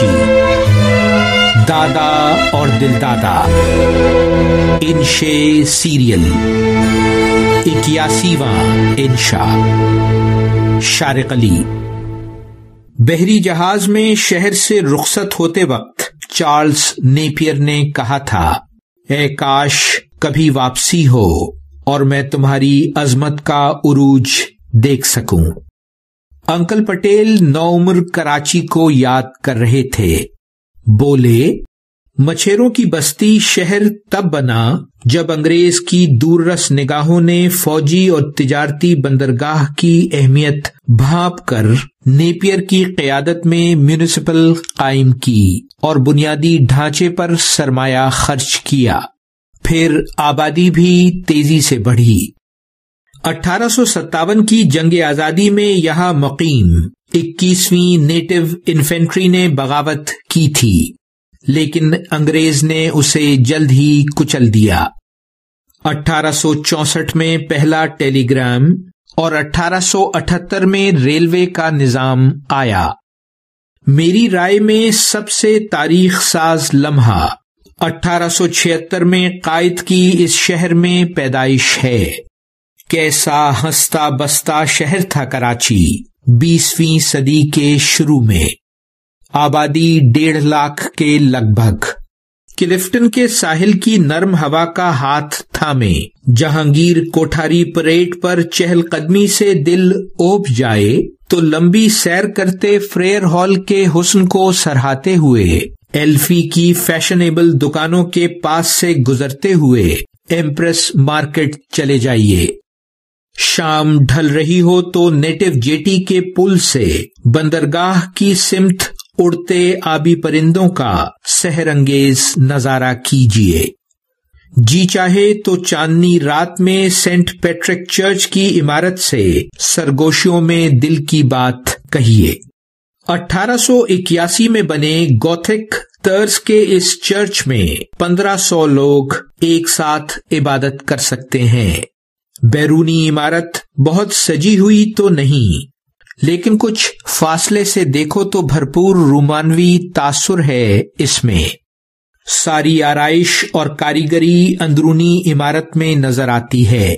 کراچی دادا اور دل دادا انشے سیریل اکیاسیواں انشا، شارق علی۔ بحری جہاز میں شہر سے رخصت ہوتے وقت چارلز نیپیئر نے کہا تھا، اے کاش کبھی واپسی ہو اور میں تمہاری عظمت کا عروج دیکھ سکوں۔ انکل پٹیل نو عمر کراچی کو یاد کر رہے تھے۔ بولے مچھیروں کی بستی شہر تب بنا جب انگریز کی دور رس نگاہوں نے فوجی اور تجارتی بندرگاہ کی اہمیت بھاپ کر نیپیئر کی قیادت میں میونسپل قائم کی اور بنیادی ڈھانچے پر سرمایہ خرچ کیا۔ پھر آبادی بھی تیزی سے بڑھی۔ اٹھارہ سو ستاون کی جنگ آزادی میں یہاں مقیم اکیسویں نیٹو انفینٹری نے بغاوت کی تھی، لیکن انگریز نے اسے جلد ہی کچل دیا۔ اٹھارہ سو چونسٹھ میں پہلا ٹیلی گرام اور اٹھارہ سو اٹھہتر میں ریلوے کا نظام آیا۔ میری رائے میں سب سے تاریخ ساز لمحہ اٹھارہ سو چھتر میں قائد کی اس شہر میں پیدائش ہے۔ کیسا ہنستا بستا شہر تھا کراچی، بیسویں صدی کے شروع میں۔ آبادی ڈیڑھ لاکھ کے لگ بھگ۔ کلفٹن کے ساحل کی نرم ہوا کا ہاتھ تھامے جہانگیر کوٹھاری پریڈ پر چہل قدمی سے دل اوب جائے، تو لمبی سیر کرتے فریئر ہال کے حسن کو سرہاتے ہوئے۔ ایلفی کی فیشنیبل دکانوں کے پاس سے گزرتے ہوئے، ایمپریس مارکیٹ چلے جائیے۔ شام ڈھل رہی ہو تو نیٹو جیٹی کے پل سے بندرگاہ کی سمت اڑتے آبی پرندوں کا سحر انگیز نظارہ کیجیے جی چاہے تو چاندنی رات میں سینٹ پیٹرک چرچ کی عمارت سے سرگوشیوں میں دل کی بات کہیے۔ اٹھارہ سو اکیاسی میں بنے گوتھک طرز کے اس چرچ میں پندرہ سو لوگ ایک ساتھ عبادت کر سکتے ہیں۔ بیرونی عمارت بہت سجی ہوئی تو نہیں، لیکن کچھ فاصلے سے دیکھو تو بھرپور رومانوی تاثر ہے اس میں۔ ساری آرائش اور کاریگری اندرونی عمارت میں نظر آتی ہے۔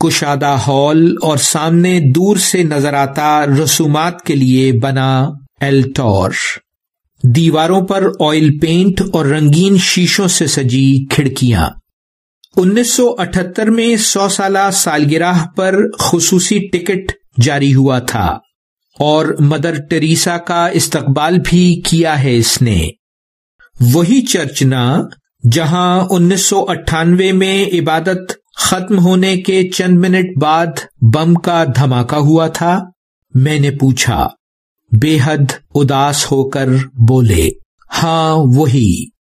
کشادہ ہال اور سامنے دور سے نظر آتا رسومات کے لیے بنا ایلٹور دیواروں پر آئل پینٹ اور رنگین شیشوں سے سجی کھڑکیاں۔ انیس سو اٹھہتر میں سو سالہ سالگرہ پر خصوصی ٹکٹ جاری ہوا تھا اور مدر ٹریسا کا استقبال بھی کیا ہے اس نے۔ وہی چرچنا جہاں انیس سو اٹھانوے میں عبادت ختم ہونے کے چند منٹ بعد بم کا دھماکہ ہوا تھا، میں نے پوچھا، بے حد اداس ہو کر بولے ہاں وہی۔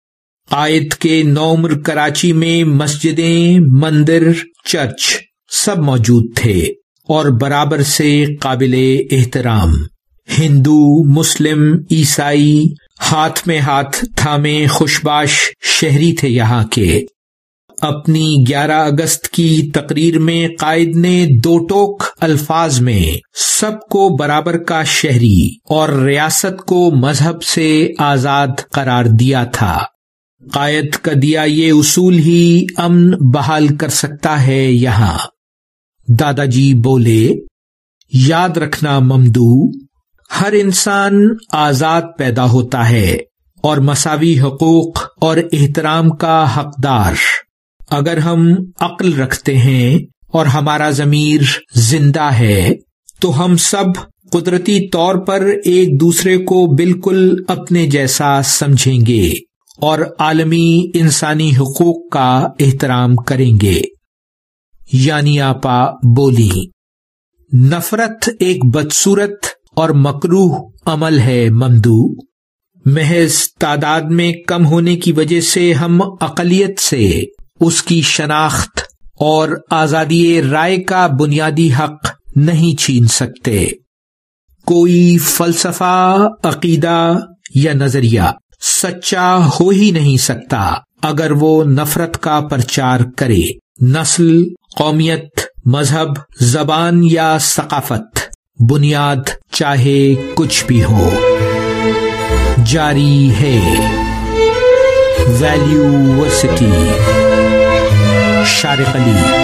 آیت کے نومر کراچی میں مسجدیں، مندر، چرچ سب موجود تھے اور برابر سے قابل احترام۔ ہندو، مسلم، عیسائی ہاتھ میں ہاتھ تھامے خوشباش شہری تھے یہاں کے۔ اپنی گیارہ اگست کی تقریر میں قائد نے دو ٹوک الفاظ میں سب کو برابر کا شہری اور ریاست کو مذہب سے آزاد قرار دیا تھا۔ قائد کا دیا یہ اصول ہی امن بحال کر سکتا ہے یہاں۔ دادا جی بولے، یاد رکھنا ممدو، ہر انسان آزاد پیدا ہوتا ہے اور مساوی حقوق اور احترام کا حقدار۔ اگر ہم عقل رکھتے ہیں اور ہمارا ضمیر زندہ ہے، تو ہم سب قدرتی طور پر ایک دوسرے کو بالکل اپنے جیسا سمجھیں گے۔ اور عالمی انسانی حقوق کا احترام کریں گے۔ یعنی آپا بولی، نفرت ایک بدسورت اور مکروح عمل ہے ممدو۔ محض تعداد میں کم ہونے کی وجہ سے ہم اقلیت سے اس کی شناخت اور آزادی رائے کا بنیادی حق نہیں چھین سکتے۔ کوئی فلسفہ، عقیدہ یا نظریہ سچا ہو ہی نہیں سکتا اگر وہ نفرت کا پرچار کرے۔ نسل، قومیت، مذہب، زبان یا ثقافت، بنیاد چاہے کچھ بھی ہو۔ جاری ہے۔ Value versity. شارق علی۔